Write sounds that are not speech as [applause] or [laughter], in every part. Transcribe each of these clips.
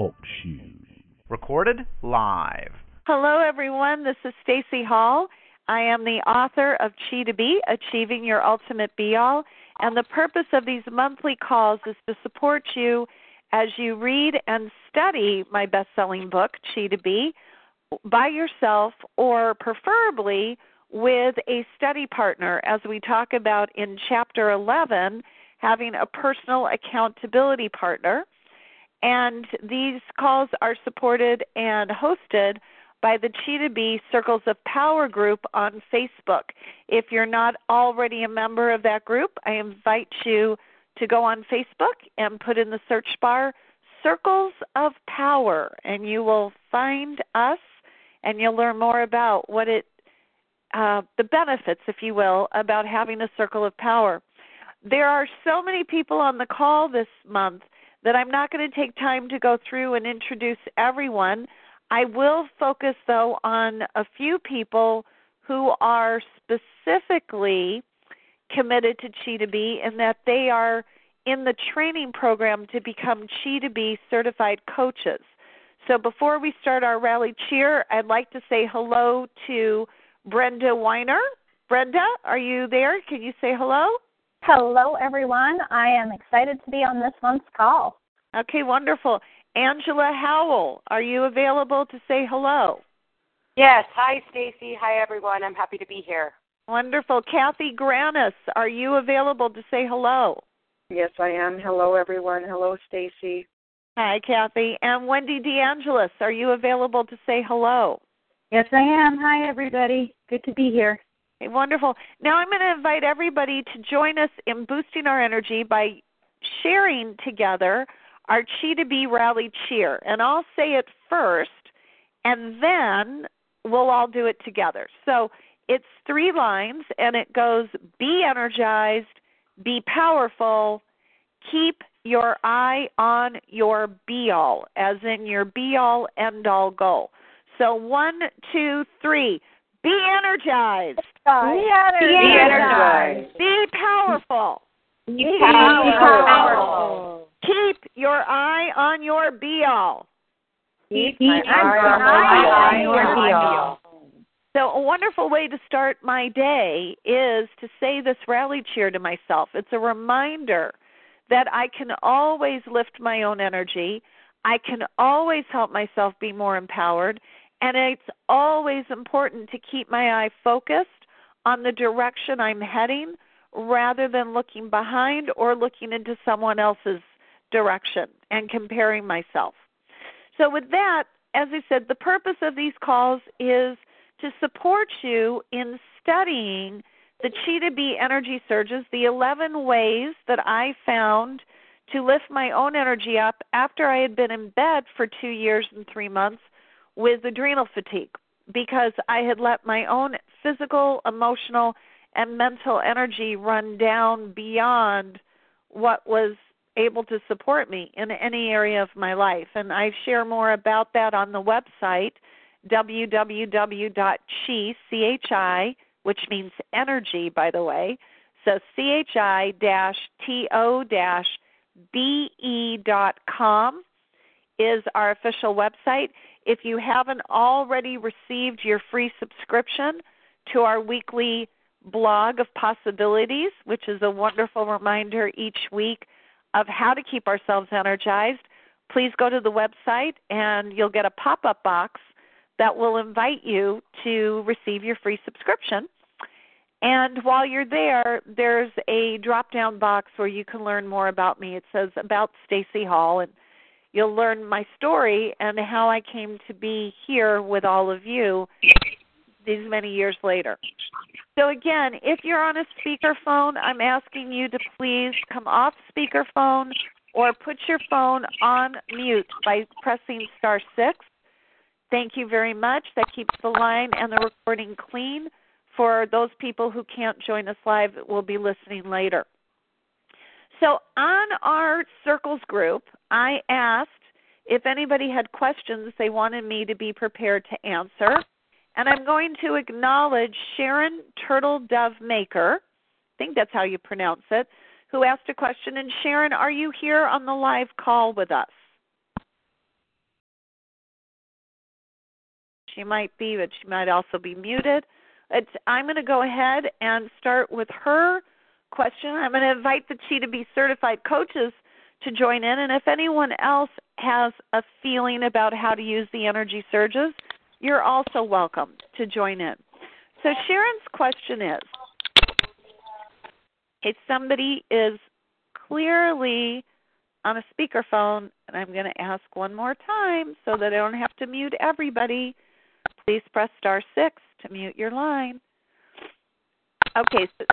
Talk shoes. Recorded live. Hello, everyone. This is Stacy Hall. I am the author of Chi to Be, Achieving Your Ultimate Be All. And the purpose of these monthly calls is to support you as you read and study my best selling book, Chi to Be, by yourself or preferably with a study partner, as we talk about in chapter 11, having a personal accountability partner. And these calls are supported and hosted by the Chi to Be Circles of Power group on Facebook. If you're not already a member of that group, I invite you to go on Facebook and put in the search bar Circles of Power, and you will find us and you'll learn more about what it, uh, the benefits, if you will, about having a circle of power. There are so many people on the call this month that I'm not going to take time to go through and introduce everyone. I will focus, though, on a few people who are specifically committed to Chi to Be and that they are in the training program to become Chi to Be certified coaches. So before we start our rally cheer, I'd like to say hello to Brenda Weiner. Brenda, are you there? Can you say hello? Hello, everyone. I am excited to be on this month's call. Okay, wonderful. Angela Howell, are you available to say hello? Yes. Hi, Stacy. Hi, everyone. I'm happy to be here. Wonderful. Kathy Granis, are you available to say hello? Yes, I am. Hello, everyone. Hello, Stacy. Hi, Kathy. And Wendy DeAngelis, are you available to say hello? Yes, I am. Hi, everybody. Good to be here. Wonderful. Now I'm going to invite everybody to join us in boosting our energy by sharing together our Chi to Be Rally Cheer. And I'll say it first, and then we'll all do it together. So it's three lines, and it goes Be energized, be powerful, keep your eye on your be all, as in your be all end all goal. So one, two, three. Be energized. Be energized. Be energized. Be powerful. Be powerful. Keep your eye on your be all. Keep my eye on your be all. So, a wonderful way to start my day is to say this rally cheer to myself. It's a reminder that I can always lift my own energy. I can always help myself be more empowered. And it's always important to keep my eye focused on the direction I'm heading rather than looking behind or looking into someone else's direction and comparing myself. So, with that, as I said, the purpose of these calls is to support you in studying the Chi to Be energy surges, the 11 ways that I found to lift my own energy up after I had been in bed for two years and three months with adrenal fatigue because I had let my own physical, emotional, and mental energy run down beyond what was able to support me in any area of my life. And I share more about that on the website www.chi, C-H-I, which means energy, by the way. So chi-to-be.com is our official website. If you haven't already received your free subscription to our weekly blog of possibilities, which is a wonderful reminder each week of how to keep ourselves energized, please go to the website and you'll get a pop up box that will invite you to receive your free subscription. And while you're there, there's a drop down box where you can learn more about me. It says about Stacy Hall and you'll learn my story and how I came to be here with all of you these many years later. So again, if you're on a speakerphone, I'm asking you to please come off speakerphone or put your phone on mute by pressing star 6. Thank you very much. That keeps the line and the recording clean for those people who can't join us live that will be listening later. So on our circles group, I asked if anybody had questions they wanted me to be prepared to answer. And I'm going to acknowledge Sharon Turtle Dove Maker, I think that's how you pronounce it, who asked a question. And Sharon, are you here on the live call with us? She might be, but she might also be muted. It's, I'm going to go ahead and start with her question. I'm going to invite the Chi to be certified coaches to join in. And if anyone else has a feeling about how to use the energy surges, you're also welcome to join in. So Sharon's question is if somebody is clearly on a speakerphone, and I'm going to ask one more time so that I don't have to mute everybody, please press star six to mute your line. Okay, so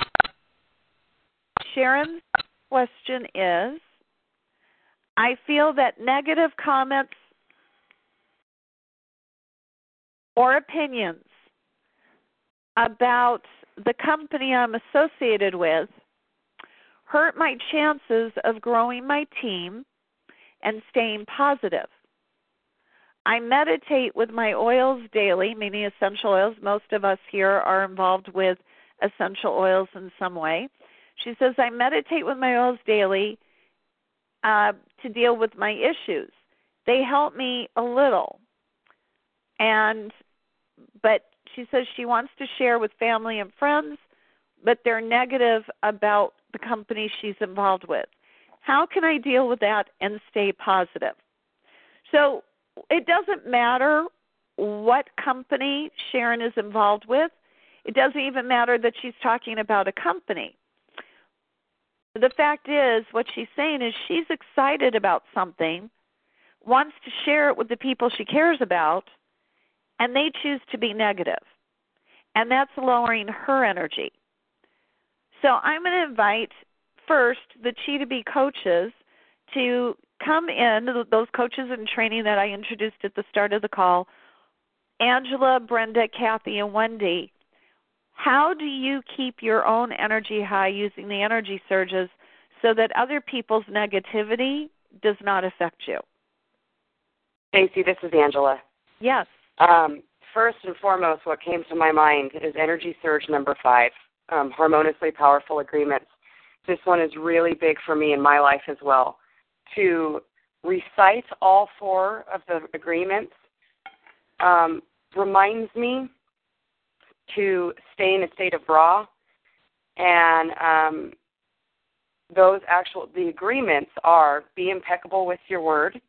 Sharon's question is I feel that negative comments or opinions about the company I'm associated with hurt my chances of growing my team and staying positive. I meditate with my oils daily, meaning essential oils. Most of us here are involved with essential oils in some way. She says, I meditate with my oils daily uh, to deal with my issues. They help me a little. And, but she says she wants to share with family and friends, but they're negative about the company she's involved with. How can I deal with that and stay positive? So it doesn't matter what company Sharon is involved with. It doesn't even matter that she's talking about a company. The fact is, what she's saying is she's excited about something, wants to share it with the people she cares about, and they choose to be negative. And that's lowering her energy. So I'm going to invite first the Chi to be coaches to come in, those coaches in training that I introduced at the start of the call Angela, Brenda, Kathy, and Wendy. How do you keep your own energy high using the energy surges so that other people's negativity does not affect you? Stacy, this is Angela. Yes. Um, first and foremost, what came to my mind is energy surge number five, um, harmoniously powerful agreements. This one is really big for me in my life as well. To recite all four of the agreements um, reminds me to stay in a state of raw. And um, those actual the agreements are be impeccable with your word.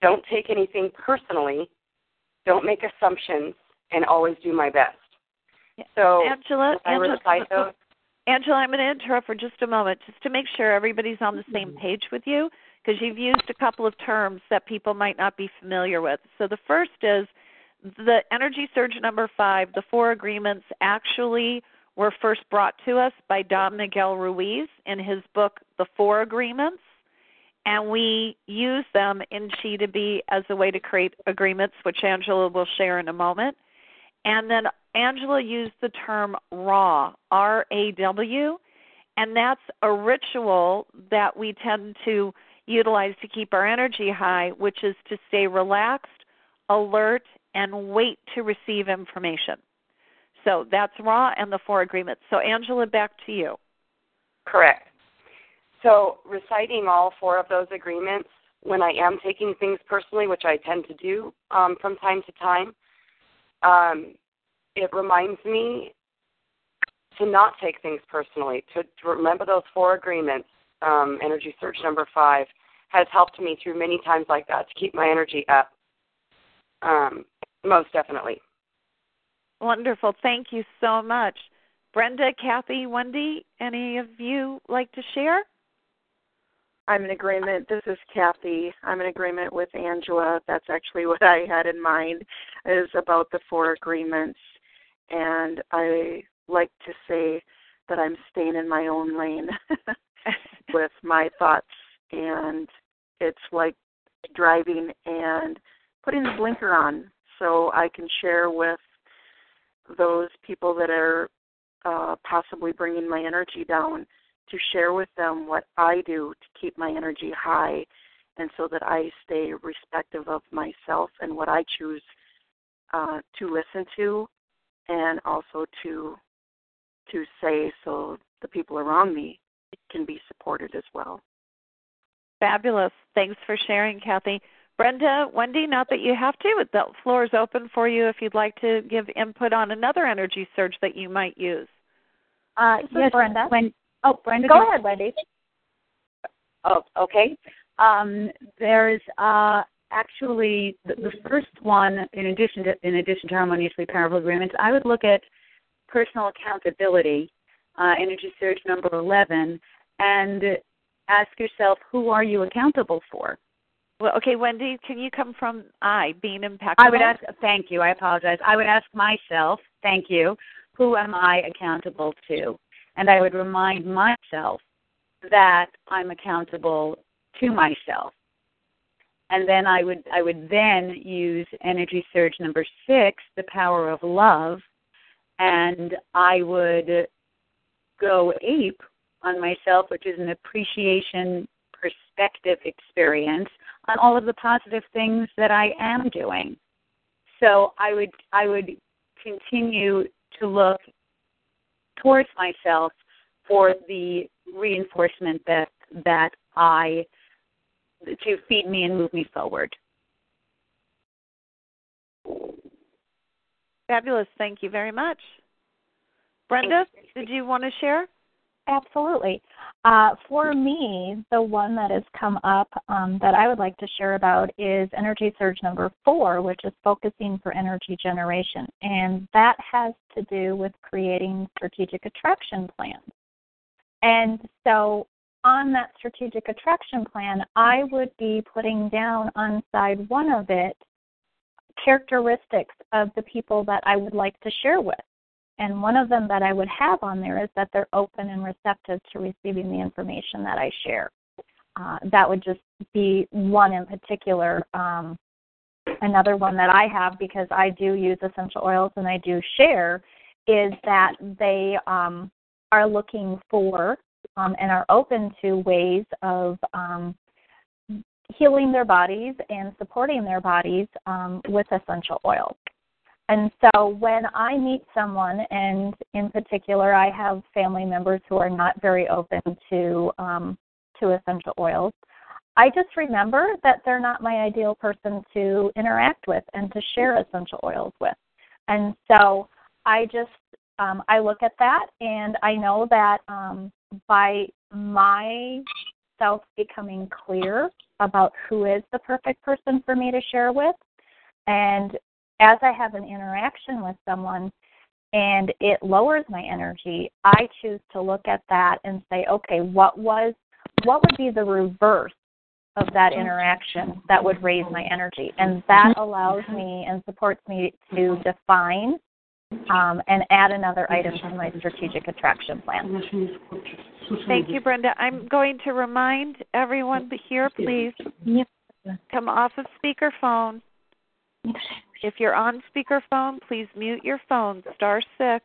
Don't take anything personally. Don't make assumptions and always do my best. So angela I angela, recite those. Angela i'm going to interrupt for just a moment just to make sure everybody's on the same page with you because you've used a couple of terms that people might not be familiar with. So the first is the energy surge number five, the four agreements actually were first brought to us by Don Miguel Ruiz in his book, The Four Agreements. And we use them in Chi to Be as a way to create agreements, which Angela will share in a moment. And then Angela used the term RAW, R A W, and that's a ritual that we tend to utilize to keep our energy high, which is to stay relaxed, alert, and wait to receive information. So that's raw and the four agreements. So, Angela, back to you. Correct. So, reciting all four of those agreements when I am taking things personally, which I tend to do um, from time to time, um, it reminds me to not take things personally, to, to remember those four agreements. Um, energy Surge number five has helped me through many times like that to keep my energy up. Um, most definitely. Wonderful. Thank you so much. Brenda, Kathy, Wendy, any of you like to share? I'm in agreement. This is Kathy. I'm in agreement with Angela. That's actually what I had in mind is about the four agreements. and I like to say that I'm staying in my own lane [laughs] with my thoughts, and it's like driving and putting the blinker on so I can share with those people that are uh, possibly bringing my energy down to share with them what I do to keep my energy high and so that I stay respective of myself and what I choose uh, to listen to and also to to say so the people around me can be supported as well. Fabulous. Thanks for sharing, Kathy. Brenda, Wendy, not that you have to, but the floor is open for you if you'd like to give input on another energy surge that you might use. Uh, yes, Brenda. When, oh, Brenda. Go ahead, Wendy. Oh, okay. Um, there's uh, actually the, the, first one, in addition to in addition to harmoniously powerful agreements, I would look at personal accountability, uh, energy surge number eleven, and ask yourself, who are you accountable for? Well, okay, Wendy, can you come from I being impeccable? I would ask. Thank you. I apologize. I would ask myself. Thank you. Who am I accountable to? And I would remind myself that I'm accountable to myself. And then I would I would then use energy surge number six, the power of love, and I would go ape on myself, which is an appreciation perspective experience on all of the positive things that I am doing. So I would I would continue to look towards myself for the reinforcement that that I to feed me and move me forward. Fabulous. Thank you very much. Brenda, did you want to share? Absolutely. Uh, for me, the one that has come up um, that I would like to share about is energy surge number four, which is focusing for energy generation. And that has to do with creating strategic attraction plans. And so on that strategic attraction plan, I would be putting down on side one of it characteristics of the people that I would like to share with. And one of them that I would have on there is that they're open and receptive to receiving the information that I share. Uh, that would just be one in particular. Um, another one that I have because I do use essential oils and I do share is that they um, are looking for um, and are open to ways of um, healing their bodies and supporting their bodies um, with essential oils. And so when I meet someone, and in particular, I have family members who are not very open to um, to essential oils, I just remember that they're not my ideal person to interact with and to share essential oils with. And so I just um, I look at that, and I know that um, by myself becoming clear about who is the perfect person for me to share with, and as I have an interaction with someone and it lowers my energy, I choose to look at that and say, okay, what was what would be the reverse of that interaction that would raise my energy? And that allows me and supports me to define um, and add another item to my strategic attraction plan. Thank you, Brenda. I'm going to remind everyone here, please come off of speakerphone. If you're on speakerphone, please mute your phone, star six.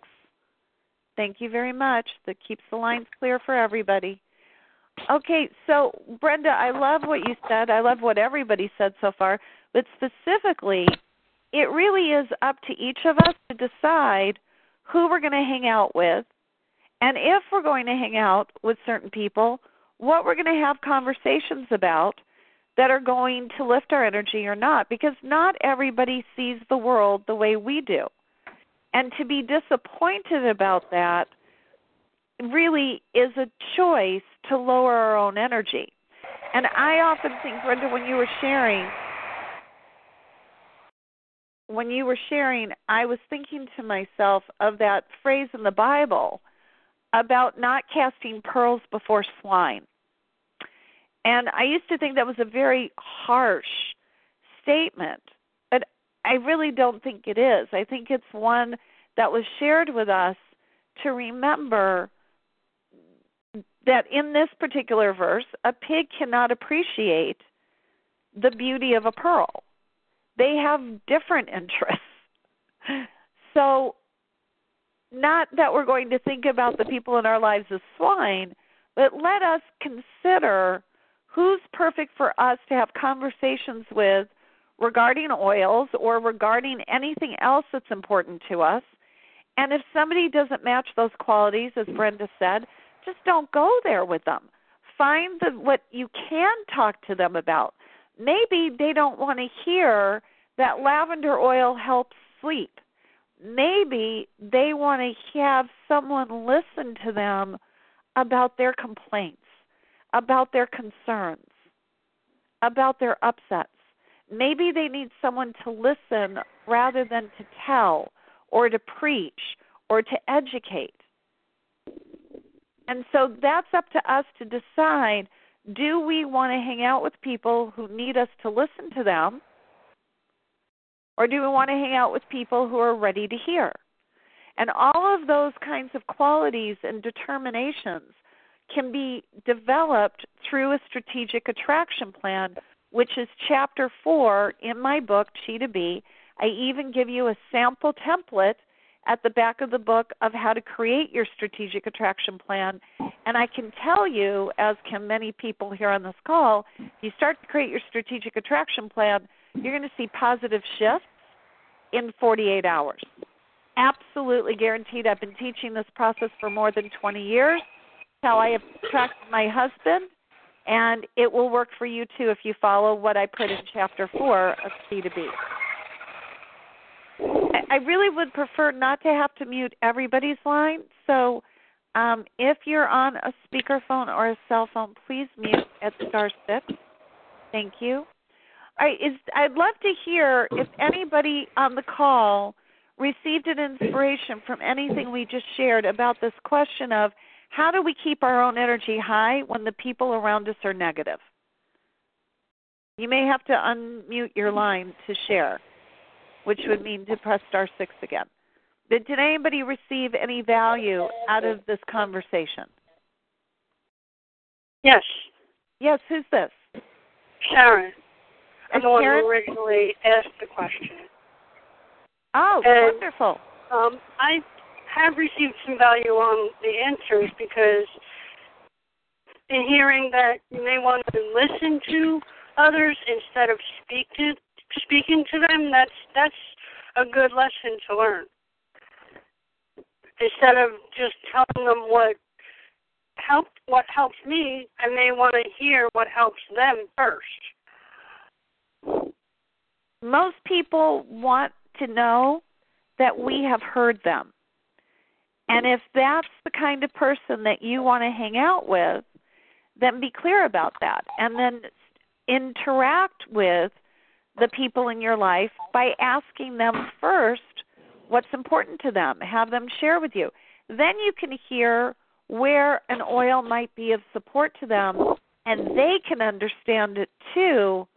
Thank you very much. That keeps the lines clear for everybody. Okay, so Brenda, I love what you said. I love what everybody said so far, but specifically, it really is up to each of us to decide who we're going to hang out with and if we're going to hang out with certain people, what we're going to have conversations about that are going to lift our energy or not because not everybody sees the world the way we do. And to be disappointed about that really is a choice to lower our own energy. And I often think, Brenda, when you were sharing, when you were sharing, I was thinking to myself of that phrase in the Bible about not casting pearls before swine. And I used to think that was a very harsh statement, but I really don't think it is. I think it's one that was shared with us to remember that in this particular verse, a pig cannot appreciate the beauty of a pearl. They have different [laughs] interests. So, not that we're going to think about the people in our lives as swine, but let us consider who's perfect for us to have conversations with regarding oils or regarding anything else that's important to us. And if somebody doesn't match those qualities, as Brenda said, just don't go there with them. Find the, what you can talk to them about. Maybe they don't want to hear that lavender oil helps sleep. Maybe they want to have someone listen to them about their complaints, about their concerns, about their upsets. Maybe they need someone to listen rather than to tell or to preach or to educate. And so that's up to us to decide do we want to hang out with people who need us to listen to them? Or do we want to hang out with people who are ready to hear? And all of those kinds of qualities and determinations can be developed through a strategic attraction plan, which is chapter four in my book, Chi to Be. I even give you a sample template at the back of the book of how to create your strategic attraction plan. And I can tell you, as can many people here on this call, if you start to create your strategic attraction plan, you're going to see positive shifts in 48 hours. Absolutely guaranteed. I've been teaching this process for more than 20 years. How I attracted my husband, and it will work for you too if you follow what I put in chapter four of Chi to Be. I really would prefer not to have to mute everybody's line. So um, if you're on a speakerphone or a cell phone, please mute at star six. Thank you. I is I'd love to hear if anybody on the call received an inspiration from anything we just shared about this question of how do we keep our own energy high when the people around us are negative? You may have to unmute your line to share which would mean to press star six again. Did, did anybody receive any value out of this conversation? Yes. Yes, who's this? Sharon. I'm the one who originally asked the question. Oh, And- wonderful. Um, I have received some value on the answers because in hearing that you may want to listen to others instead of speak to speaking to them, that's that's a good lesson to learn. Instead of just telling them what helped what helps me, I may want to hear what helps them first. Most people want to know that we have heard them. And if that's the kind of person that you want to hang out with, then be clear about that. And then interact with the people in your life by asking them first what's important to them. Have them share with you. Then you can hear where an oil might be of support to them and they can understand it too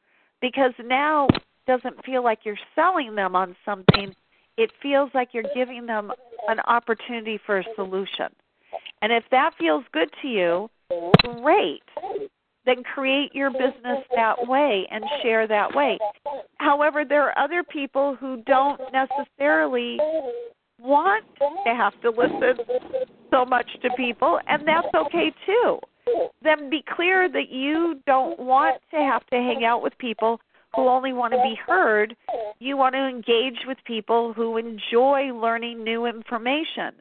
because now it doesn't feel like you're selling them on something. It feels like you're giving them an opportunity for a solution. And if that feels good to you, great then create your business that way and share that way. However, there are other people who don't necessarily want to have to listen so much to people, and that's okay too. Then be clear that you don't want to have to hang out with people who only want to be heard. You want to engage with people who enjoy learning new information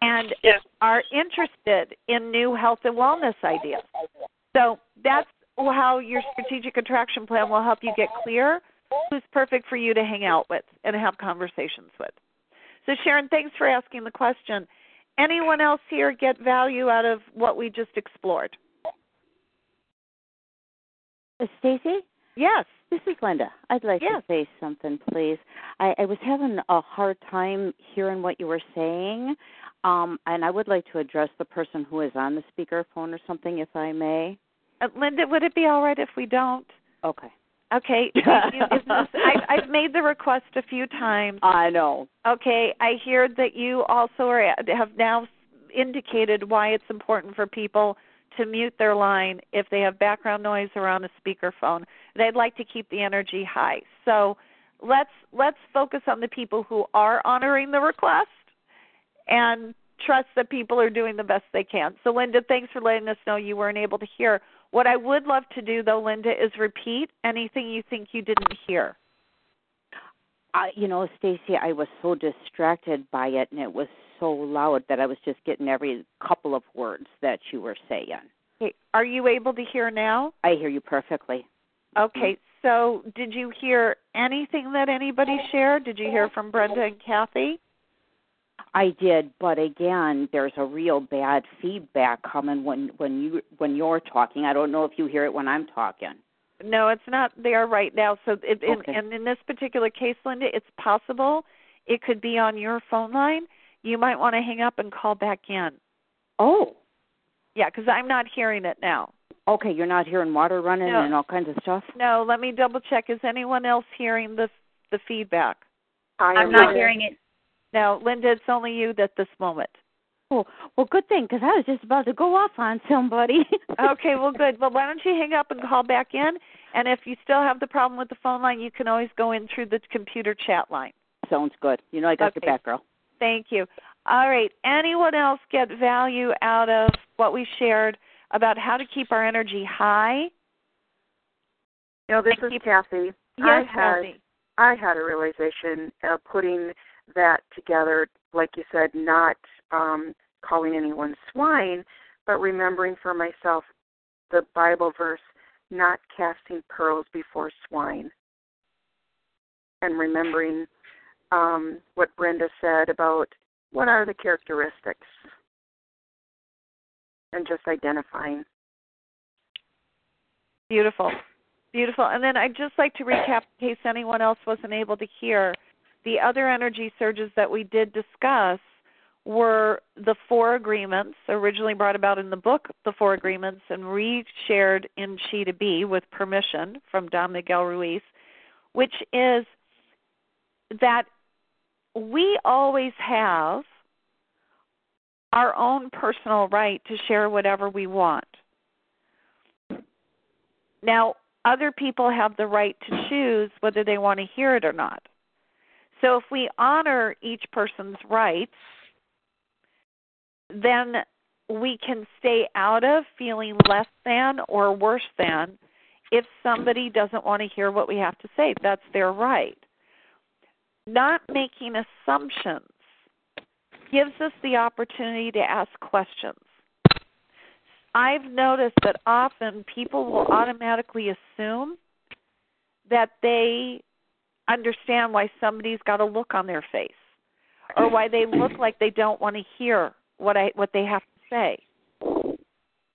and Yes. are interested in new health and wellness ideas. So that's how your strategic attraction plan will help you get clear who's perfect for you to hang out with and have conversations with. So, Sharon, thanks for asking the question. Anyone else here get value out of what we just explored? Stacy, Yes. this is Linda. I'd like Yes. to say something, please. I, I was having a hard time hearing what you were saying, um, and I would like to address the person who is on the speakerphone or something, if I may. Uh, Linda, would it be all right if we don't? Okay. Okay, [laughs] you, this, I, I've made the request a few times. I know. Okay, I hear that you also are, have now indicated why it's important for people to mute their line if they have background noise around a speakerphone. They'd like to keep the energy high. So let's let's focus on the people who are honoring the request and trust that people are doing the best they can. So Linda, thanks for letting us know you weren't able to hear. What I would love to do though, Linda, is repeat anything you think you didn't hear. You know, Stacy, I was so distracted by it, and it was so loud that I was just getting every couple of words that you were saying. Okay. Are you able to hear now? I hear you perfectly. Okay. So, did you hear anything that anybody shared? Did you hear from Brenda and Kathy? I did, but again, there's a real bad feedback coming when when you when you're talking. I don't know if you hear it when I'm talking. No, it's not there right now. So, it, Okay. in, and in this particular case, Linda, it's possible it could be on your phone line. You might want to hang up and call back in. Oh, Yeah, because I'm not hearing it now. okay. You're not hearing water running No. and all kinds of stuff. No, let me double check. Is anyone else hearing the the feedback? I I'm am not hearing it. No, Linda, it's only you at this moment. Oh, well, good thing because I was just about to go off on somebody. [laughs] Okay, well, good. Well, why don't you hang up and call back in? And if you still have the problem with the phone line, you can always go in through the computer chat line. Sounds good. You know, I got Okay. your back, girl. Thank you. All right. Anyone else get value out of what we shared about how to keep our energy high? You know, this And is keep- Kathy. I Yes, had Kathy. I had a realization of putting that together, like you said, not um, calling anyone swine, but remembering for myself the Bible verse, not casting pearls before swine. And remembering um, what Brenda said about what are the characteristics and just identifying. Beautiful. Beautiful. And then I'd just like to recap in case anyone else wasn't able to hear. The other energy surges that we did discuss were the four agreements, originally brought about in the book, The Four Agreements, and re-shared in Chi to Be with permission from Don Miguel Ruiz, which is that we always have our own personal right to share whatever we want. Now, other people have the right to choose whether they want to hear it or not. So if we honor each person's rights, then we can stay out of feeling less than or worse than if somebody doesn't want to hear what we have to say. That's their right. Not making assumptions gives us the opportunity to ask questions. I've noticed that often people will automatically assume that they understand why somebody's got a look on their face or why they look like they don't want to hear what I what they have to say.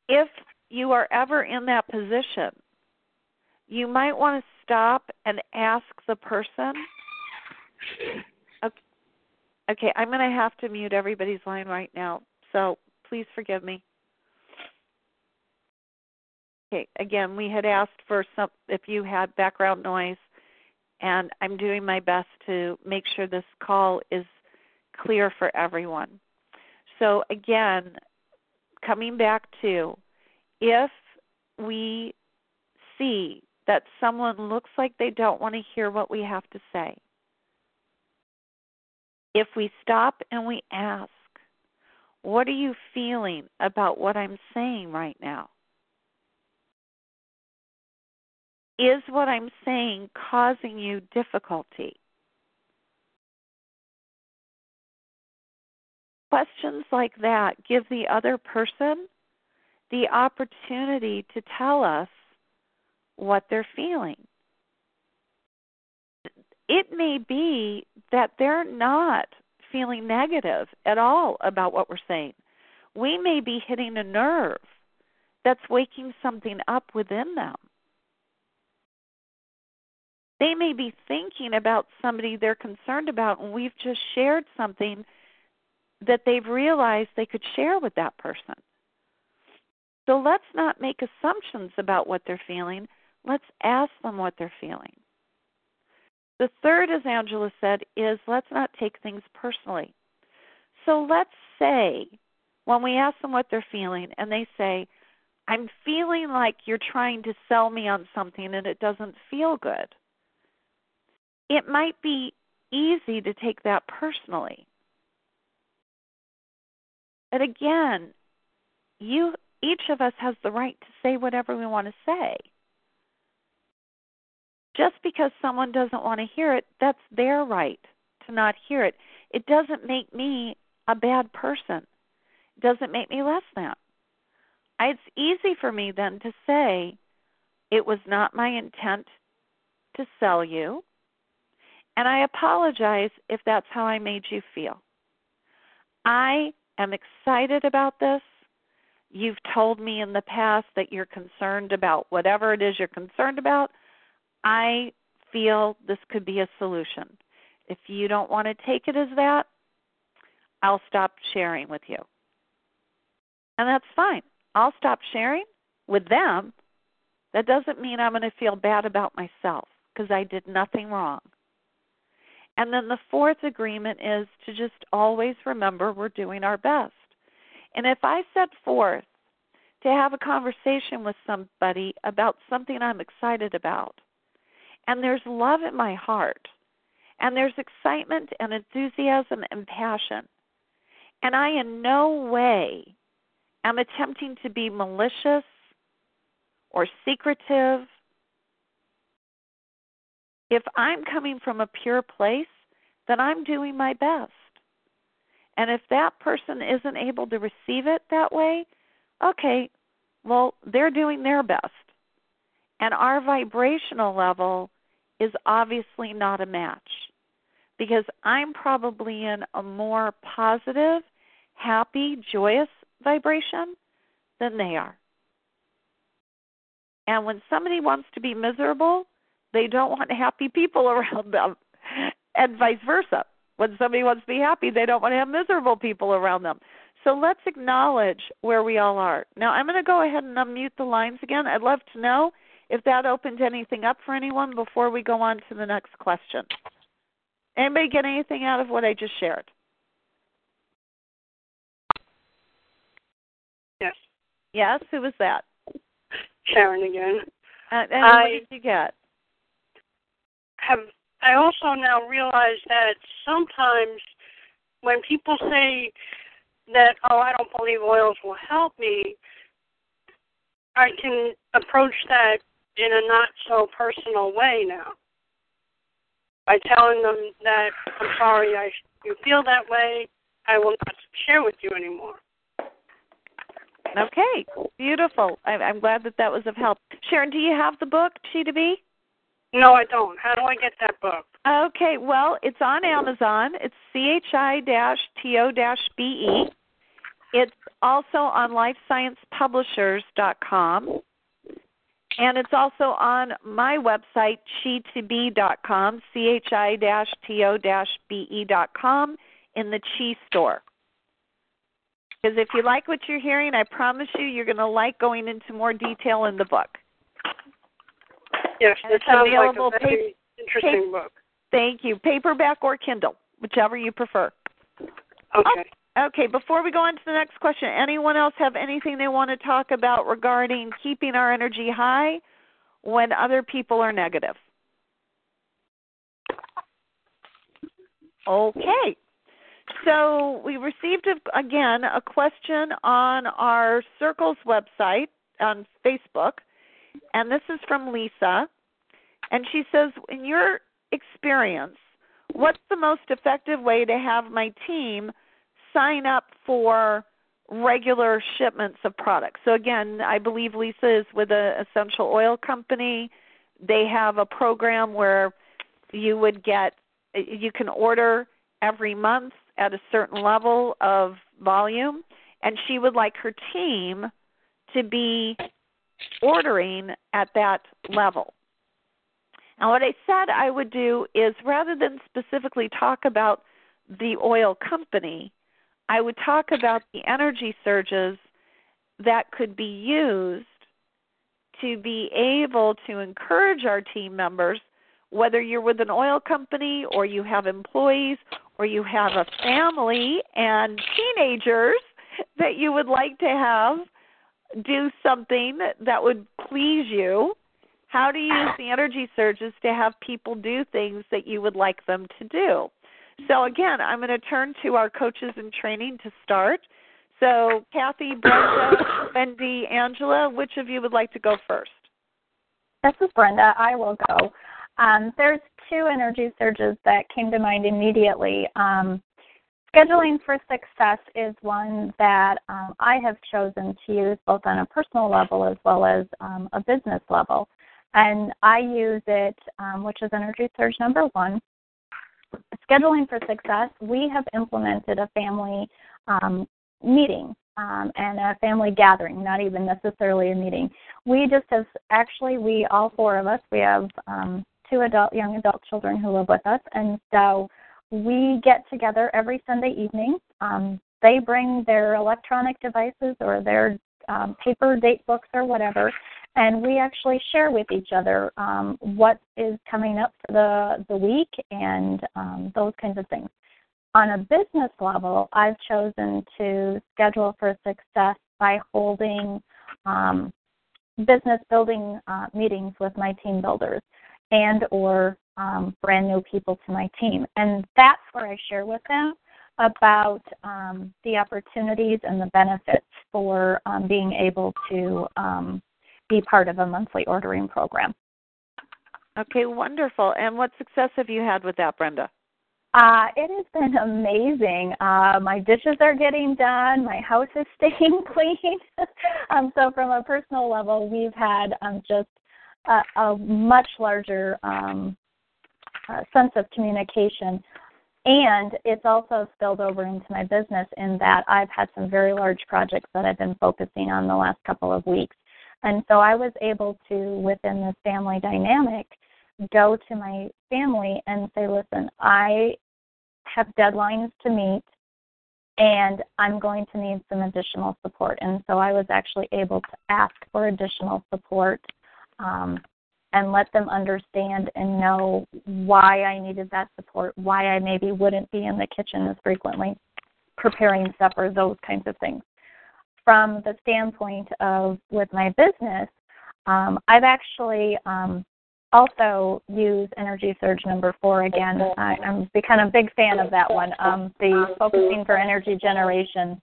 If you are ever in that position, you might want to stop and ask the person Okay, okay I'm going to have to mute everybody's line right now. So, please forgive me. Okay, again, we had asked for some if you had background noise and I'm doing my best to make sure this call is clear for everyone. So again, coming back to if we see that someone looks like they don't want to hear what we have to say, if we stop and we ask, what are you feeling about what I'm saying right now? Is what I'm saying causing you difficulty? Questions like that give the other person the opportunity to tell us what they're feeling. It may be that they're not feeling negative at all about what we're saying. We may be hitting a nerve that's waking something up within them. They may be thinking about somebody they're concerned about, and we've just shared something that they've realized they could share with that person. So let's not make assumptions about what they're feeling. let's ask them what they're feeling. The third, as Angela said, is let's not take things personally. So let's say when we ask them what they're feeling and they say, I'm feeling like you're trying to sell me on something and it doesn't feel good. It might be easy to take that personally. But again, you each of us has the right to say whatever we want to say. Just because someone doesn't want to hear it, that's their right to not hear it. It doesn't make me a bad person. It doesn't make me less than. It's easy for me then to say, it was not my intent to sell you, and I apologize if that's how I made you feel. I am excited about this. You've told me in the past that you're concerned about whatever it is you're concerned about. I feel this could be a solution. If you don't want to take it as that, I'll stop sharing with you. And that's fine. I'll stop sharing with them. That doesn't mean I'm going to feel bad about myself because I did nothing wrong. And then the fourth agreement is to just always remember we're doing our best. And if I set forth to have a conversation with somebody about something I'm excited about, and there's love in my heart, and there's excitement and enthusiasm and passion, and I in no way am attempting to be malicious or secretive, if I'm coming from a pure place, then I'm doing my best. And if that person isn't able to receive it that way, okay, well, they're doing their best. And our vibrational level is obviously not a match because I'm probably in a more positive, happy, joyous vibration than they are. And when somebody wants to be miserable, they don't want happy people [laughs] around them, and vice versa. When somebody wants to be happy, they don't want to have miserable people around them. So let's acknowledge where we all are. Now, I'm going to go ahead and unmute the lines again. I'd love to know if that opened anything up for anyone before we go on to the next question. Anybody get anything out of what I just shared? Yes. Yes, who was that? Sharon again. Uh, and I, what did you get? Have I also now realize that sometimes when people say that, oh, I don't believe oils will help me, I can approach that in a not so personal way now. By telling them that I'm sorry, I you feel that way, I will not share with you anymore. Okay, beautiful. I'm, I'm glad that that was of help. Sharon, do you have the book Chi to Be? No, I don't. How do I get that book? Okay, well, it's on Amazon. It's chi-to-be. It's also on lifesciencepublishers.com. And it's also on my website, chi2be.com, C H I T O B E.com, in the Chi store. Because if you like what you're hearing, I promise you, you're going to like going into more detail in the book. Yes, And it it's sounds available like a very pa- interesting book. Thank you. Paperback or Kindle, whichever you prefer. Okay. Okay, before we go on to the next question, anyone else have anything they want to talk about regarding keeping our energy high when other people are negative? Okay. So we received again a question on our Circles website on Facebook, and this is from Lisa. And she says, In your experience, what's the most effective way to have my team sign up for regular shipments of products? So, again, I believe Lisa is with an essential oil company. They have a program where you would get, you can order every month at a certain level of volume, and she would like her team to be ordering at that level. Now what I said I would do is rather than specifically talk about the oil company, I would talk about the energy surges that could be used to be able to encourage our team members, whether you're with an oil company or you have employees or you have a family and teenagers that you would like to have do something that would please you. How to use the energy surges to have people do things that you would like them to do? So, again, I'm going to turn to our coaches in training to start. So, Kathy, Brenda, [coughs] Wendy, Angela, which of you would like to go first? This is Brenda. I will go. Um, there's two energy surges that came to mind immediately. Um, scheduling for success is one that um, I have chosen to use both on a personal level as well as um, a business level. And I use it, um, which is energy surge number one. Scheduling for success, we have implemented a family um, meeting um, and a family gathering, not even necessarily a meeting. We just have actually, we all four of us, we have um, two adult, young adult children who live with us, and so we get together every Sunday evening. Um, they bring their electronic devices or their um, paper date books or whatever, and we actually share with each other um, what is coming up for the the week and um, those kinds of things on a business level, I've chosen to schedule for success by holding um, business building uh, meetings with my team builders and or um, brand new people to my team. And that's where I share with them about um, the opportunities and the benefits for um, being able to be part of a monthly ordering program. Okay, wonderful. And what success have you had with that, Brenda? Uh, it has been amazing. Uh, my dishes are getting done. My house is [laughs] staying clean. [laughs] um, so, from a personal level, we've had um, just a, a much larger um, uh, sense of communication. And it's also spilled over into my business in that I've had some very large projects that I've been focusing on the last couple of weeks. And so I was able to, within this family dynamic, go to my family and say, listen, I have deadlines to meet and I'm going to need some additional support. And so I was actually able to ask for additional support um, and let them understand and know why I needed that support, why I maybe wouldn't be in the kitchen as frequently preparing supper, those kinds of things. From the standpoint of with my business, um, I've actually um, also use Energy Surge number four again. I, I'm become a big fan of that one. Um, the focusing for energy generation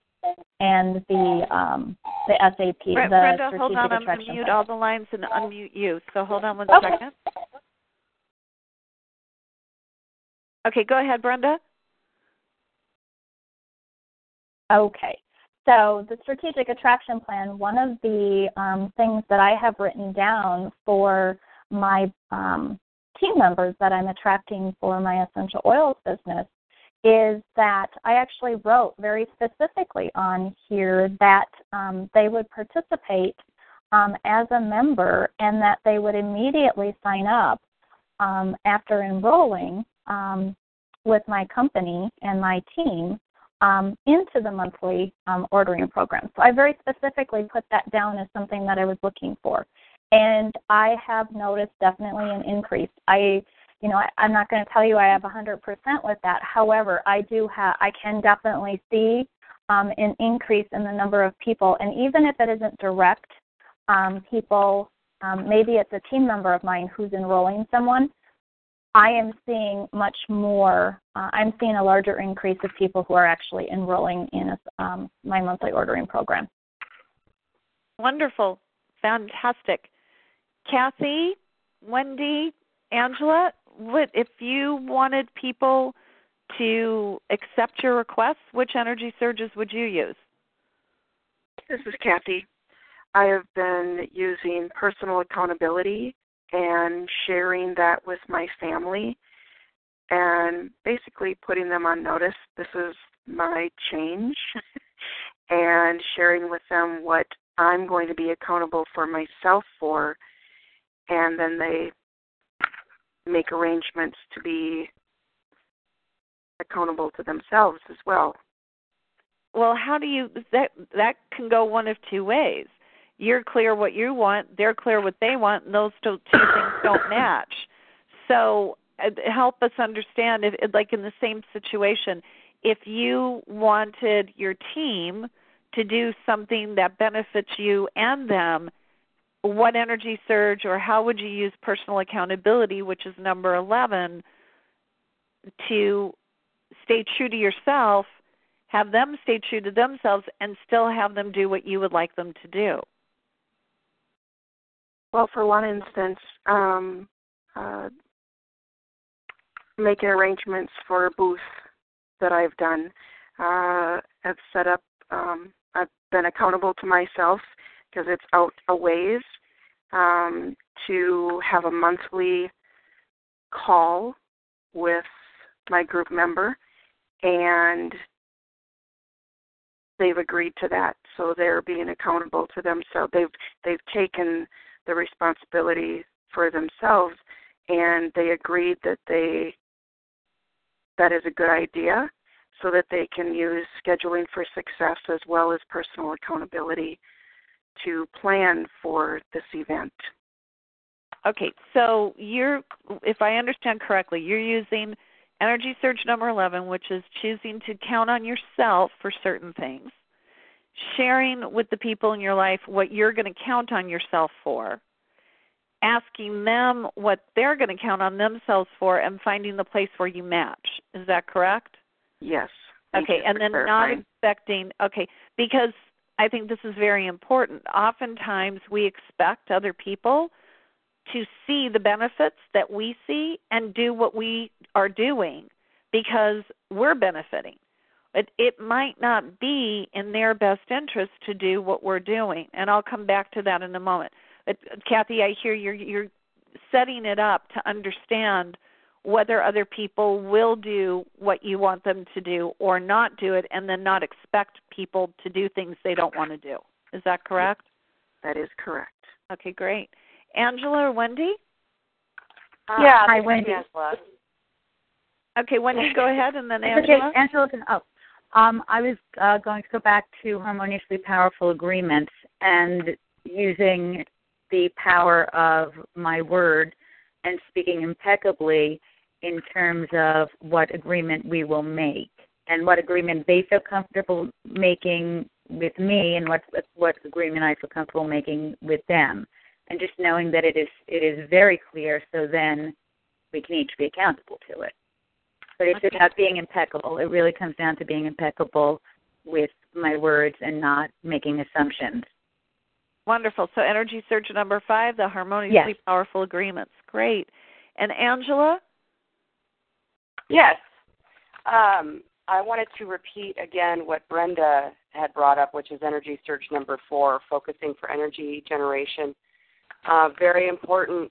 and the um, the SAP. the Brenda, hold on. I'm going to mute all the lines and unmute you. So hold on one okay. second. Okay, go ahead, Brenda. Okay. So, the strategic attraction plan, one of the um, things that I have written down for my um, team members that I'm attracting for my essential oils business is that I actually wrote very specifically on here that um, they would participate um, as a member and that they would immediately sign up um, after enrolling um, with my company and my team um, into the monthly um, ordering program. So I very specifically put that down as something that I was looking for and I have noticed definitely an increase. I, you know, I, I'm not going to tell you I have 100% with that. However, I do have, I can definitely see um, an increase in the number of people, and even if it isn't direct, um, people, um, maybe it's a team member of mine who's enrolling someone. I am seeing much more. Uh, I'm seeing a larger increase of people who are actually enrolling in a, um, my monthly ordering program. Wonderful, fantastic. Kathy, Wendy, Angela, what if you wanted people to accept your requests, which energy surges would you use? This is Kathy. I have been using personal accountability and sharing that with my family and basically putting them on notice. This is my change [laughs] and sharing with them what I'm going to be accountable for myself for and then they make arrangements to be accountable to themselves as well. Well, how do you that that can go one of two ways. You're clear what you want, they're clear what they want, and those two, two things don't [coughs] match. So uh, help us understand if like in the same situation if you wanted your team to do something that benefits you and them what energy surge or how would you use personal accountability which is number 11 to stay true to yourself have them stay true to themselves and still have them do what you would like them to do well for one instance um uh making arrangements for a booth that I've done. Uh, I've set up. Um, I've been accountable to myself because it's out a ways um, to have a monthly call with my group member, and they've agreed to that. So they're being accountable to themselves. They've they've taken the responsibility for themselves, and they agreed that they that is a good idea so that they can use scheduling for success as well as personal accountability to plan for this event. Okay, so you're, if I understand correctly, you're using Energy Surge number 11, which is choosing to count on yourself for certain things, sharing with the people in your life what you're going to count on yourself for, asking them what they're going to count on themselves for and finding the place where you match. Is that correct? Yes. Okay, and then not expecting, okay, because I think this is very important. Oftentimes we expect other people to see the benefits that we see and do what we are doing because we're benefiting. It, it might not be in their best interest to do what we're doing, and I'll come back to that in a moment. But Kathy, I hear you're you're setting it up to understand whether other people will do what you want them to do or not do it, and then not expect people to do things they don't want to do. Is that correct? That is correct. Okay, great. Angela or Wendy? Uh, yeah, hi, Wendy. Angela. Okay, Wendy, [laughs] go ahead, and then Angela. Okay, Angela. Oh, um, I was uh, going to go back to harmoniously powerful agreements and using the power of my word and speaking impeccably in terms of what agreement we will make and what agreement they feel comfortable making with me and what what agreement I feel comfortable making with them. And just knowing that it is it is very clear so then we can each be accountable to it but it's okay. about being impeccable it really comes down to being impeccable with my words and not making assumptions Wonderful. So energy surge number five, the harmoniously yes. powerful agreements. Great. And Angela? Yes. Um, I wanted to repeat again what Brenda had brought up, which is energy surge number four, focusing for energy generation. Uh, very important.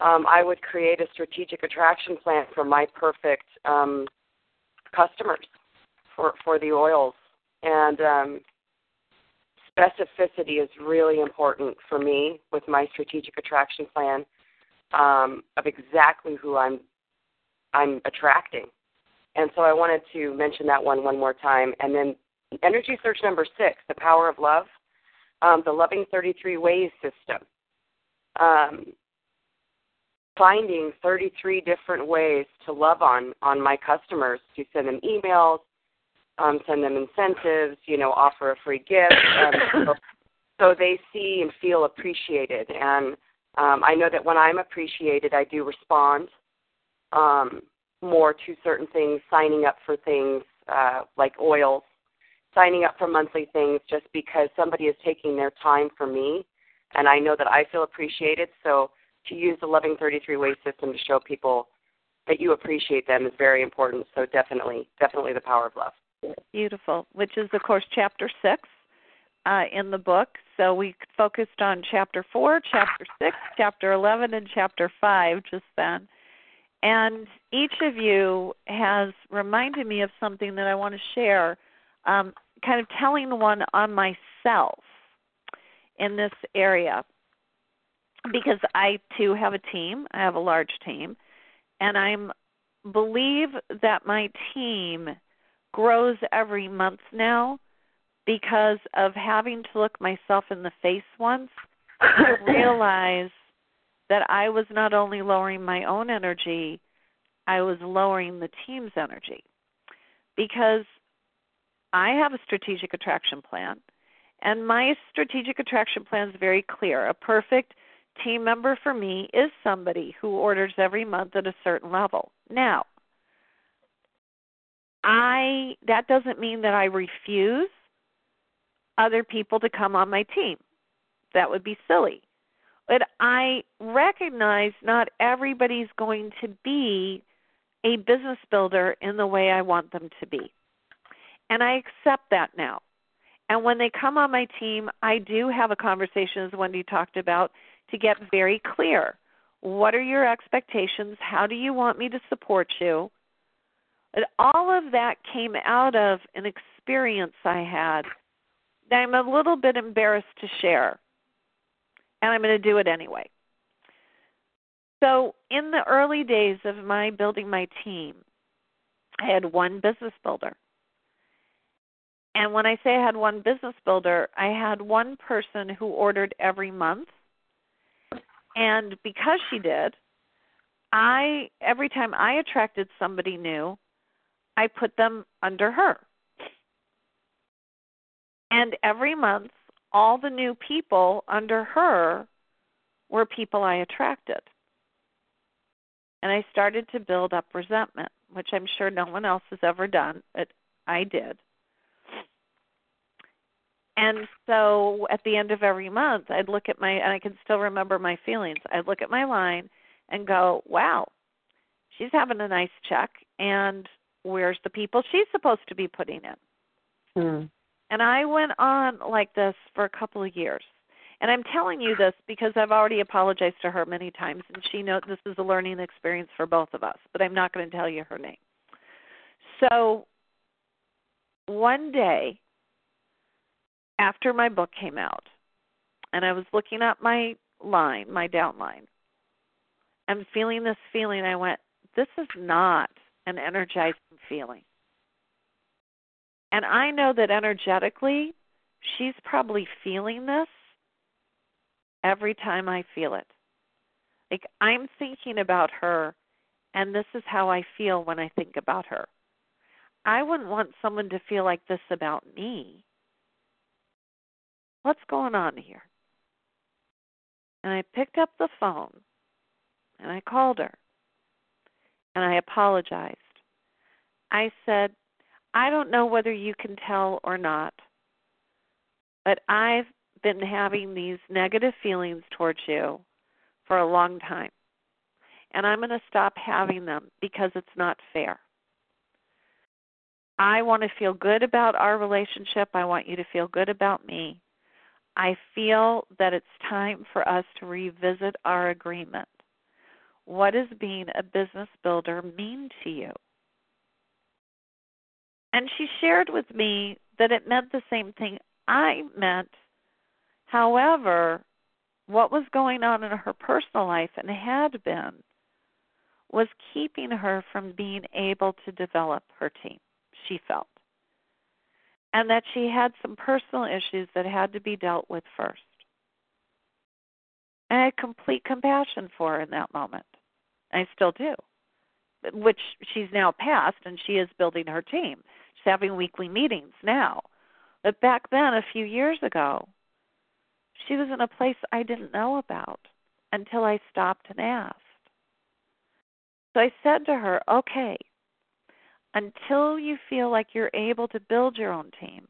Um, I would create a strategic attraction plan for my perfect um, customers for, for the oils. And um, specificity is really important for me with my strategic attraction plan um, of exactly who I'm I'm attracting. And so I wanted to mention that one one more time. And then energy surge number six, the power of love, um, the loving 33 ways system. Um, finding 33 different ways to love on on my customers to send them emails, um, send them incentives, you know, offer a free gift, um, so, [coughs] so they see and feel appreciated. And um, I know that when I'm appreciated, I do respond um, more to certain things, signing up for things uh, like oils, signing up for monthly things, just because somebody is taking their time for me, and I know that I feel appreciated. So to use the Loving 33 Way system to show people that you appreciate them is very important. So definitely, definitely the power of love. Beautiful, which is, of course, chapter six uh, in the book. So we focused on chapter four, chapter six, chapter 11, and chapter five just then. And each of you has reminded me of something that I want to share, um, kind of telling one on myself in this area. Because I too have a team, I have a large team, and I'm believe that my team grows every month now because of having to look myself in the face once I [laughs] realize that I was not only lowering my own energy, I was lowering the team's energy. Because I have a strategic attraction plan, and my strategic attraction plan is very clear. A perfect team member for me is somebody who orders every month at a certain level. Now, I that doesn't mean that I refuse other people to come on my team. That would be silly. But I recognize not everybody's going to be a business builder in the way I want them to be. And I accept that now. And when they come on my team, I do have a conversation, as Wendy talked about, to get very clear. What are your expectations? How do you want me to support you? And all of that came out of an experience I had that I'm a little bit embarrassed to share. And I'm going to do it anyway. So, in the early days of my building my team, I had one business builder. And when I say I had one business builder, I had one person who ordered every month. And because she did, I every time I attracted somebody new, I put them under her. And every month, all the new people under her were people I attracted. And I started to build up resentment, which I'm sure no one else has ever done, but I did. And so at the end of every month, I'd look at my, and I can still remember my feelings. I'd look at my line and go, wow, she's having a nice check, and where's the people she's supposed to be putting in? Mm. And I went on like this for a couple of years. And I'm telling you this because I've already apologized to her many times, and she knows this is a learning experience for both of us, but I'm not going to tell you her name. So one day, after my book came out, and I was looking at my line, my downline, I'm feeling this feeling. I went, this is not an energizing feeling. And I know that energetically, she's probably feeling this every time I feel it. Like I'm thinking about her, and this is how I feel when I think about her. I wouldn't want someone to feel like this about me. What's going on here? And I picked up the phone and I called her and I apologized. I said, I don't know whether you can tell or not, but I've been having these negative feelings towards you for a long time. And I'm going to stop having them because it's not fair. I want to feel good about our relationship. I want you to feel good about me. I feel that it's time for us to revisit our agreement. What does being a business builder mean to you? And she shared with me that it meant the same thing I meant. However, what was going on in her personal life and had been was keeping her from being able to develop her team, she felt. And that she had some personal issues that had to be dealt with first. And I had complete compassion for her in that moment. I still do. Which she's now passed and she is building her team. She's having weekly meetings now. But back then, a few years ago, she was in a place I didn't know about until I stopped and asked. So I said to her, okay, until you feel like you're able to build your own team,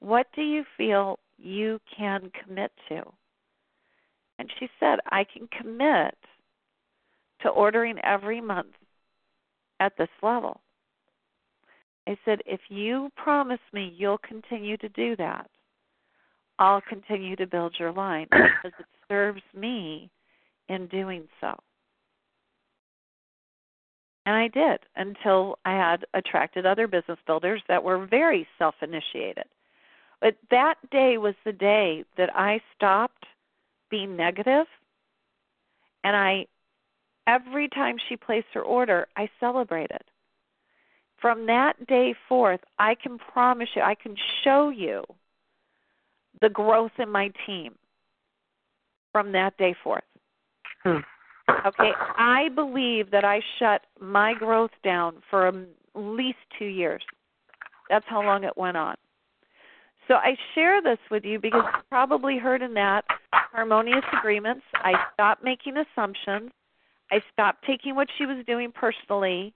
what do you feel you can commit to? And she said, I can commit to ordering every month at this level. I said, if you promise me you'll continue to do that, I'll continue to build your line because it serves me in doing so. And I did until I had attracted other business builders that were very self initiated. But that day was the day that I stopped being negative and I every time she placed her order, I celebrated. From that day forth, I can promise you, I can show you the growth in my team from that day forth. Hmm. Okay, I believe that I shut my growth down for at least two years. That's how long it went on. So I share this with you because you probably heard in that harmonious agreements. I stopped making assumptions. I stopped taking what she was doing personally,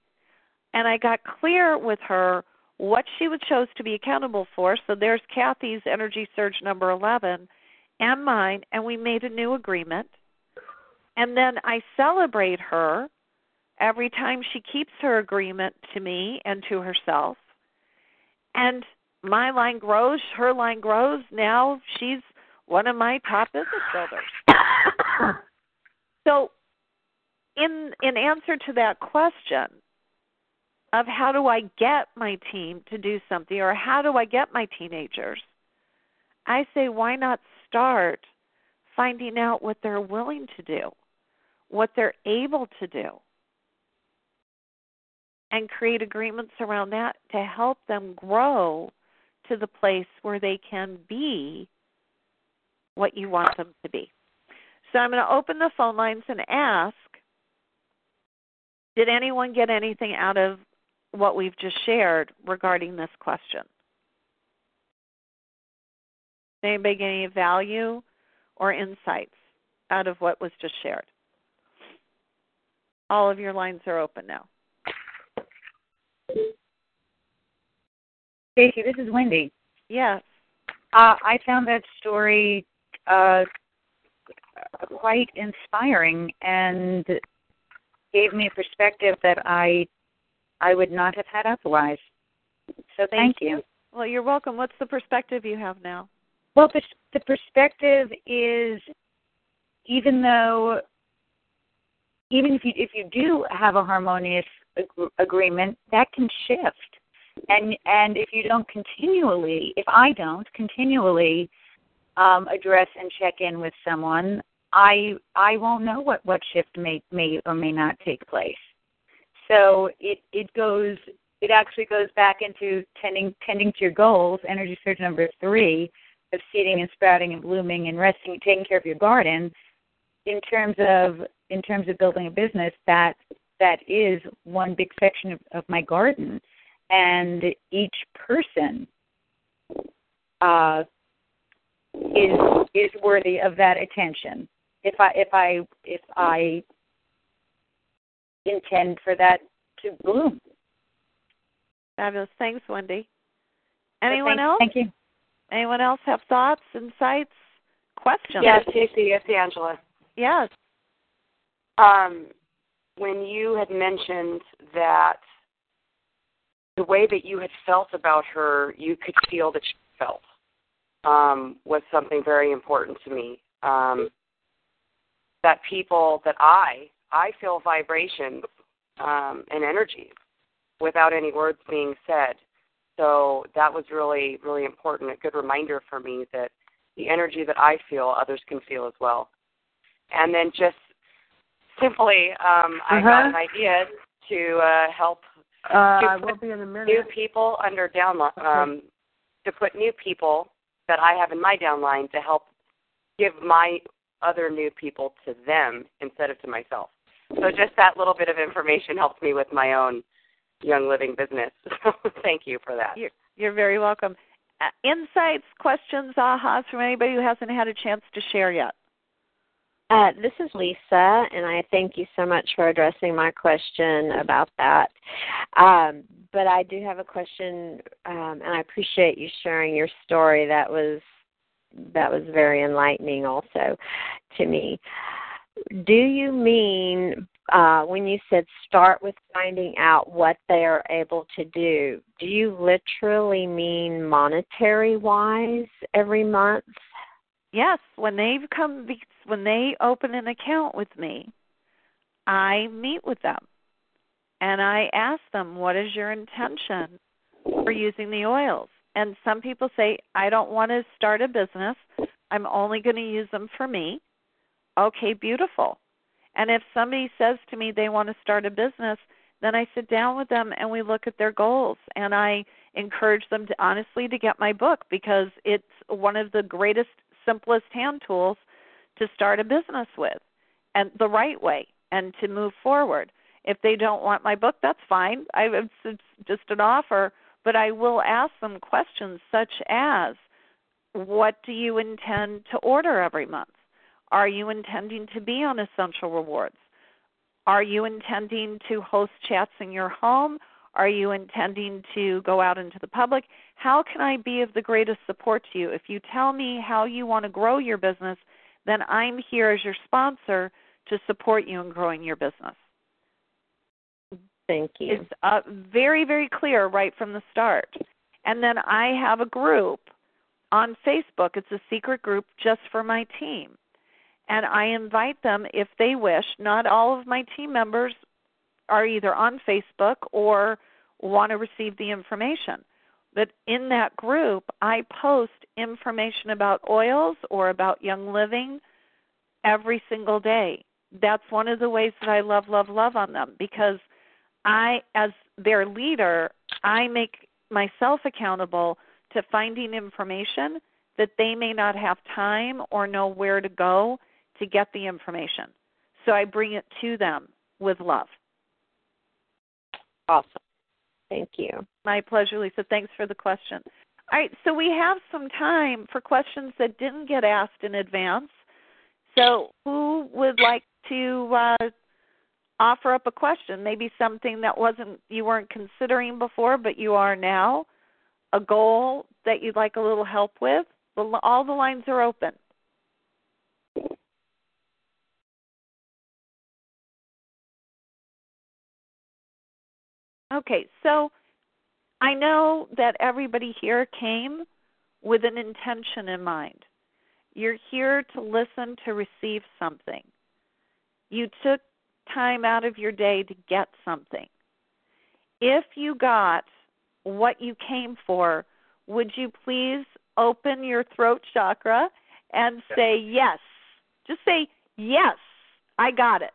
and I got clear with her what she would chose to be accountable for. So there's Kathy's energy surge number 11 and mine, and we made a new agreement. And then I celebrate her every time she keeps her agreement to me and to herself. And my line grows, her line grows. Now she's one of my top business builders. so in in answer to that question of how do I get my team to do something or how do I get my teenagers, I say why not start finding out what they're willing to do, what they're able to do, and create agreements around that to help them grow to the place where they can be what you want them to be. So I'm going to open the phone lines and ask Did anyone get anything out of what we've just shared regarding this question? Did anybody get any value or insights out of what was just shared? All of your lines are open now. Stacy, this is Wendy. Yes. Uh, I found that story uh, quite inspiring and gave me a perspective that I I would not have had otherwise. So thank, Thank you. Well, you're welcome. What's the perspective you have now? Well, the, the perspective is even though even if you if you do have a harmonious ag- agreement, that can shift. And and if you don't continually, if I don't continually um, address and check in with someone, I I won't know what what shift may may or may not take place. So it it goes it actually goes back into tending tending to your goals. Energy surge number three of seeding and sprouting and blooming and resting, taking care of your garden. In terms of in terms of building a business, that that is one big section of, of my garden, and each person uh, is is worthy of that attention. If I if I if I intend for that to bloom. Fabulous. Thanks, Wendy. Anyone thank, else? Thank you. Anyone else have thoughts, insights, questions? Yes, Stacey, it's Angela. Yes. Um, when you had mentioned that the way that you had felt about her, you could feel that she felt, um, was something very important to me. Um, that people, that I, I feel vibrations um, and energies without any words being said. So that was really, really important. A good reminder for me that the energy that I feel, others can feel as well. And then just simply, um, I got an idea to uh, help Uh, I will be in a minute. new people under downline, um, to put new people that I have in my downline to help give my other new people to them instead of to myself. So just that little bit of information helps me with my own young living business. [laughs] So thank you for that. You're, you're very welcome. Uh, insights, questions, ahas from anybody who hasn't had a chance to share yet? Uh, this is Lisa, and I thank you so much for addressing my question about that. Um, but I do have a question, um, and I appreciate you sharing your story. That was that was very enlightening, also to me. Do you mean uh, when you said start with finding out what they are able to do? Do you literally mean monetary wise every month? Yes, when they come, when they open an account with me, I meet with them and I ask them, "What is your intention for using the oils?" And some people say, "I don't want to start a business. I'm only going to use them for me." Okay, beautiful. And if somebody says to me they want to start a business, then I sit down with them and we look at their goals and I encourage them to honestly to get my book because it's one of the greatest simplest hand tools to start a business with and the right way and to move forward. If they don't want my book, that's fine. I it's just an offer, but I will ask them questions such as what do you intend to order every month? Are you intending to be on Essential Rewards? Are you intending to host chats in your home? Are you intending to go out into the public? How can I be of the greatest support to you? If you tell me how you want to grow your business, then I'm here as your sponsor to support you in growing your business. Thank you. It's uh, very, very clear right from the start. And then I have a group on Facebook. It's a secret group just for my team. And I invite them if they wish. Not all of my team members are either on Facebook or want to receive the information. But in that group, I post information about oils or about Young Living every single day. That's one of the ways that I love, love, love on them because I, as their leader, I make myself accountable to finding information that they may not have time or know where to go to get the information. So I bring it to them with love. Awesome. Thank you. My pleasure, Lisa. Thanks for the question. All right, so we have some time for questions that didn't get asked in advance. So, who would like to uh, offer up a question? Maybe something that wasn't you weren't considering before, but you are now. A goal that you'd like a little help with. All the lines are open. Okay, so I know that everybody here came with an intention in mind. You're here to listen to receive something. You took time out of your day to get something. If you got what you came for, would you please open your throat chakra and say yes? Just say yes, I got it.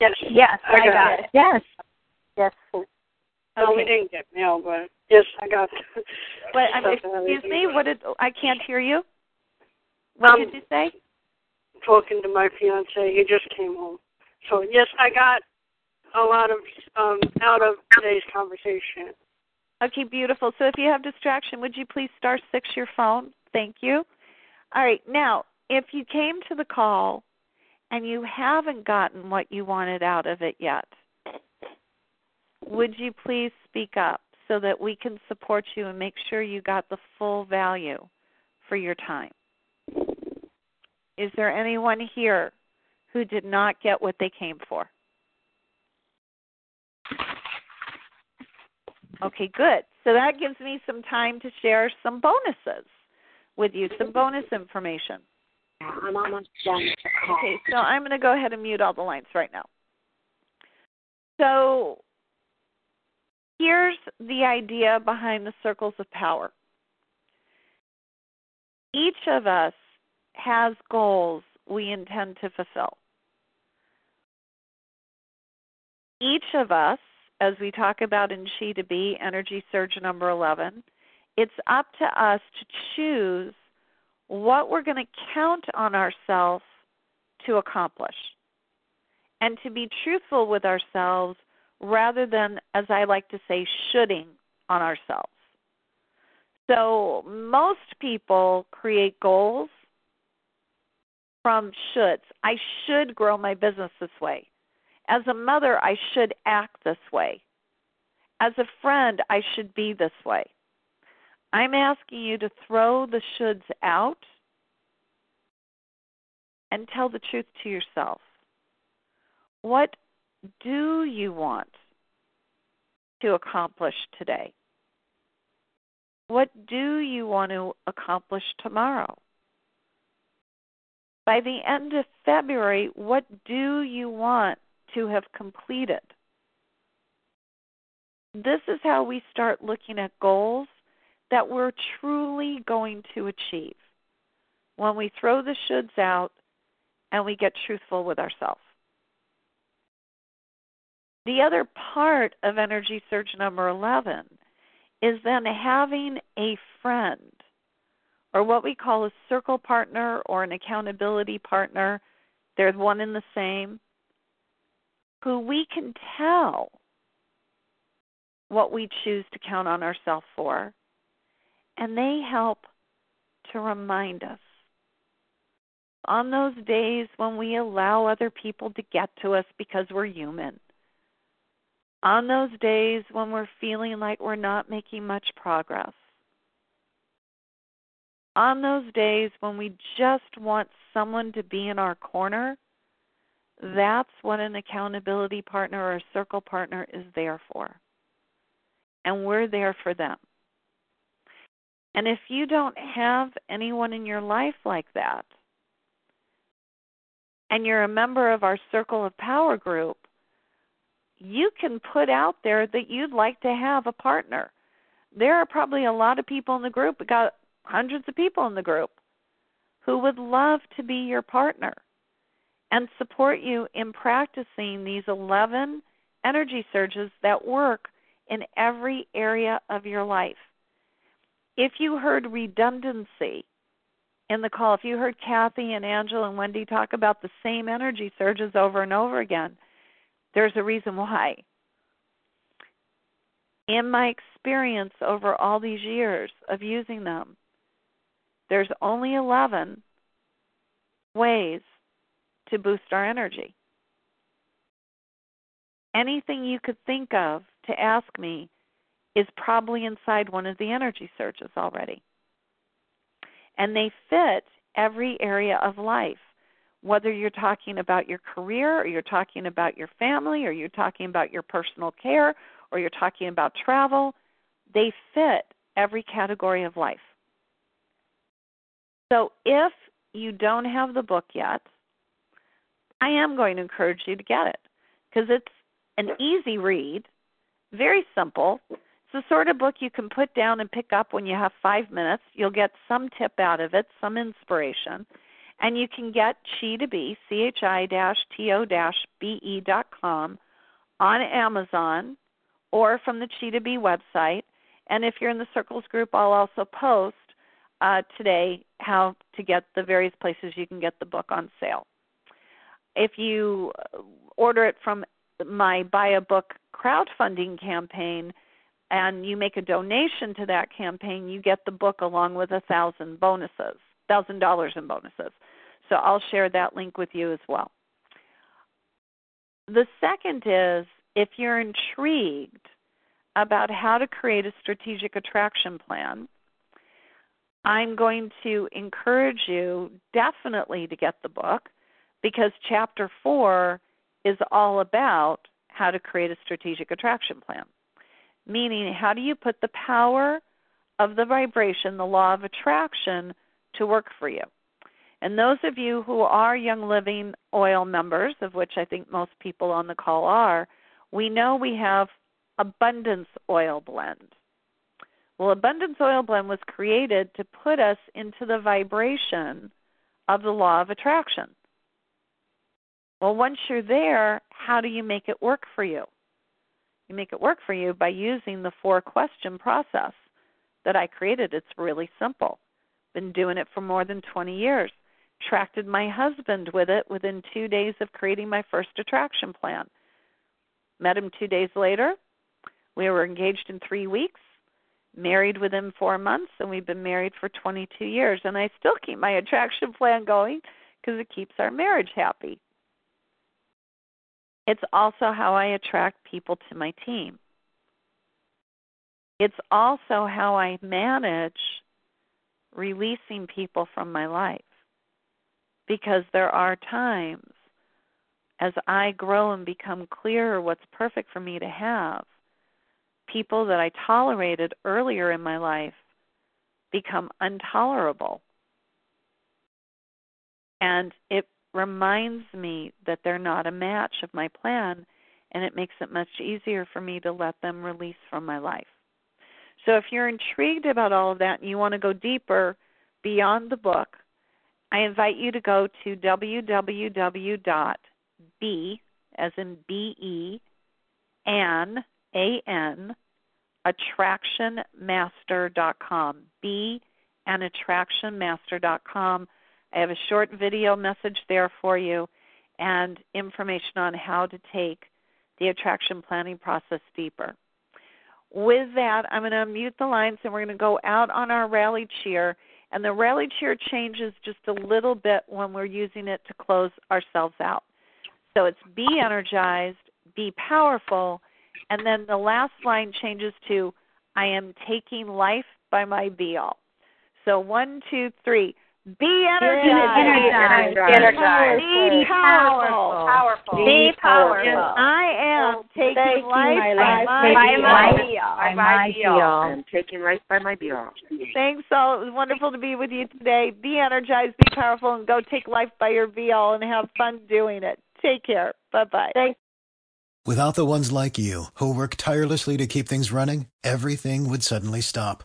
Yes, yes, I, got, got it. it. Yes, yes. No, we didn't get mail, but yes, I got. [laughs] But um, excuse me, what did I can't hear you? What um, did you say? Talking to my fiance, he just came home. So yes, I got a lot of um out of today's conversation. Okay, beautiful. So if you have distraction, would you please star six your phone? Thank you. All right, now if you came to the call and you haven't gotten what you wanted out of it yet, would you please speak up so that we can support you and make sure you got the full value for your time? Is there anyone here who did not get what they came for? Okay, good. So that gives me some time to share some bonuses with you, some bonus information. I'm almost done. Okay, so I'm going to go ahead and mute all the lines right now. So here's the idea behind the circles of power. Each of us has goals we intend to fulfill. Each of us, as we talk about in Chi to Be, Energy Surge number 11, it's up to us to choose what we're going to count on ourselves to accomplish and to be truthful with ourselves rather than, as I like to say, shoulding on ourselves. So, most people create goals from shoulds. I should grow my business this way. As a mother, I should act this way. As a friend, I should be this way. I'm asking you to throw the shoulds out and tell the truth to yourself. What do you want to accomplish today? What do you want to accomplish tomorrow? By the end of February, what do you want to have completed? This is how we start looking at goals that we're truly going to achieve when we throw the shoulds out and we get truthful with ourselves. The other part of energy surge number 11 is then having a friend or what we call a circle partner or an accountability partner. They're one and the same, who we can tell what we choose to count on ourselves for, and they help to remind us. On those days when we allow other people to get to us because we're human, on those days when we're feeling like we're not making much progress, on those days when we just want someone to be in our corner, that's what an accountability partner or a circle partner is there for. And we're there for them. And if you don't have anyone in your life like that, and you're a member of our Circle of Power group, you can put out there that you'd like to have a partner. There are probably a lot of people in the group, we got hundreds of people in the group, who would love to be your partner and support you in practicing these 11 energy surges that work in every area of your life. If you heard redundancy in the call, if you heard Kathy and Angela and Wendy talk about the same energy surges over and over again, there's a reason why. In my experience over all these years of using them, there's only 11 ways to boost our energy. Anything you could think of to ask me is probably inside one of the energy surges already. And they fit every area of life whether you're talking about your career or you're talking about your family or you're talking about your personal care or you're talking about travel, they fit every category of life. So if you don't have the book yet, I am going to encourage you to get it because it's an easy read, very simple. It's the sort of book you can put down and pick up when you have five minutes. You'll get some tip out of it, some inspiration and you can get Chi to Be, C H I T O B E dot com on Amazon or from the Chi to Be website. And if you're in the Circles group, I'll also post uh, today how to get the various places you can get the book on sale. If you order it from my Buy a Book crowdfunding campaign, and you make a donation to that campaign, you get the book along with a thousand bonuses, thousand dollars in bonuses. So I'll share that link with you as well. The second is if you're intrigued about how to create a strategic attraction plan, I'm going to encourage you definitely to get the book because chapter four is all about how to create a strategic attraction plan. Meaning, how do you put the power of the vibration, the law of attraction, to work for you? And those of you who are Young Living Oil members, of which I think most people on the call are, we know we have Abundance Oil Blend. Well, Abundance Oil Blend was created to put us into the vibration of the law of attraction. Well, once you're there, how do you make it work for you? You make it work for you by using the four question process that I created. It's really simple. Been doing it for more than 20 years attracted my husband with it within two days of creating my first attraction plan. Met him two days later. We were engaged in three weeks, married within four months, and we've been married for 22 years. And I still keep my attraction plan going because it keeps our marriage happy. It's also how I attract people to my team. It's also how I manage releasing people from my life because there are times as I grow and become clearer what's perfect for me to have, people that I tolerated earlier in my life become intolerable. And it reminds me that they're not a match of my plan, and it makes it much easier for me to let them release from my life. So if you're intrigued about all of that and you want to go deeper beyond the book, I invite you to go to www.b as in B-E, Ann, A N, attractionmaster.com. B and attractionmaster.com. I have a short video message there for you and information on how to take the attraction planning process deeper. With that, I'm going to mute the lines and we're going to go out on our rally cheer. And the rally cheer changes just a little bit when we're using it to close ourselves out. So it's be energized, be powerful, and then the last line changes to I am taking life by my be all. So one, two, three. Be energized. Energized. Be energized. Be powerful. Powerful. Be powerful. I am taking Taking life my by life my by my all. By By my my be be all. all. I'm taking life by my be all. Thanks all. It was wonderful to be with you today. Be energized, be powerful, and go take life by your be and have fun doing it. Take care. Bye bye. Thanks. Without the ones like you, who work tirelessly to keep things running, everything would suddenly stop.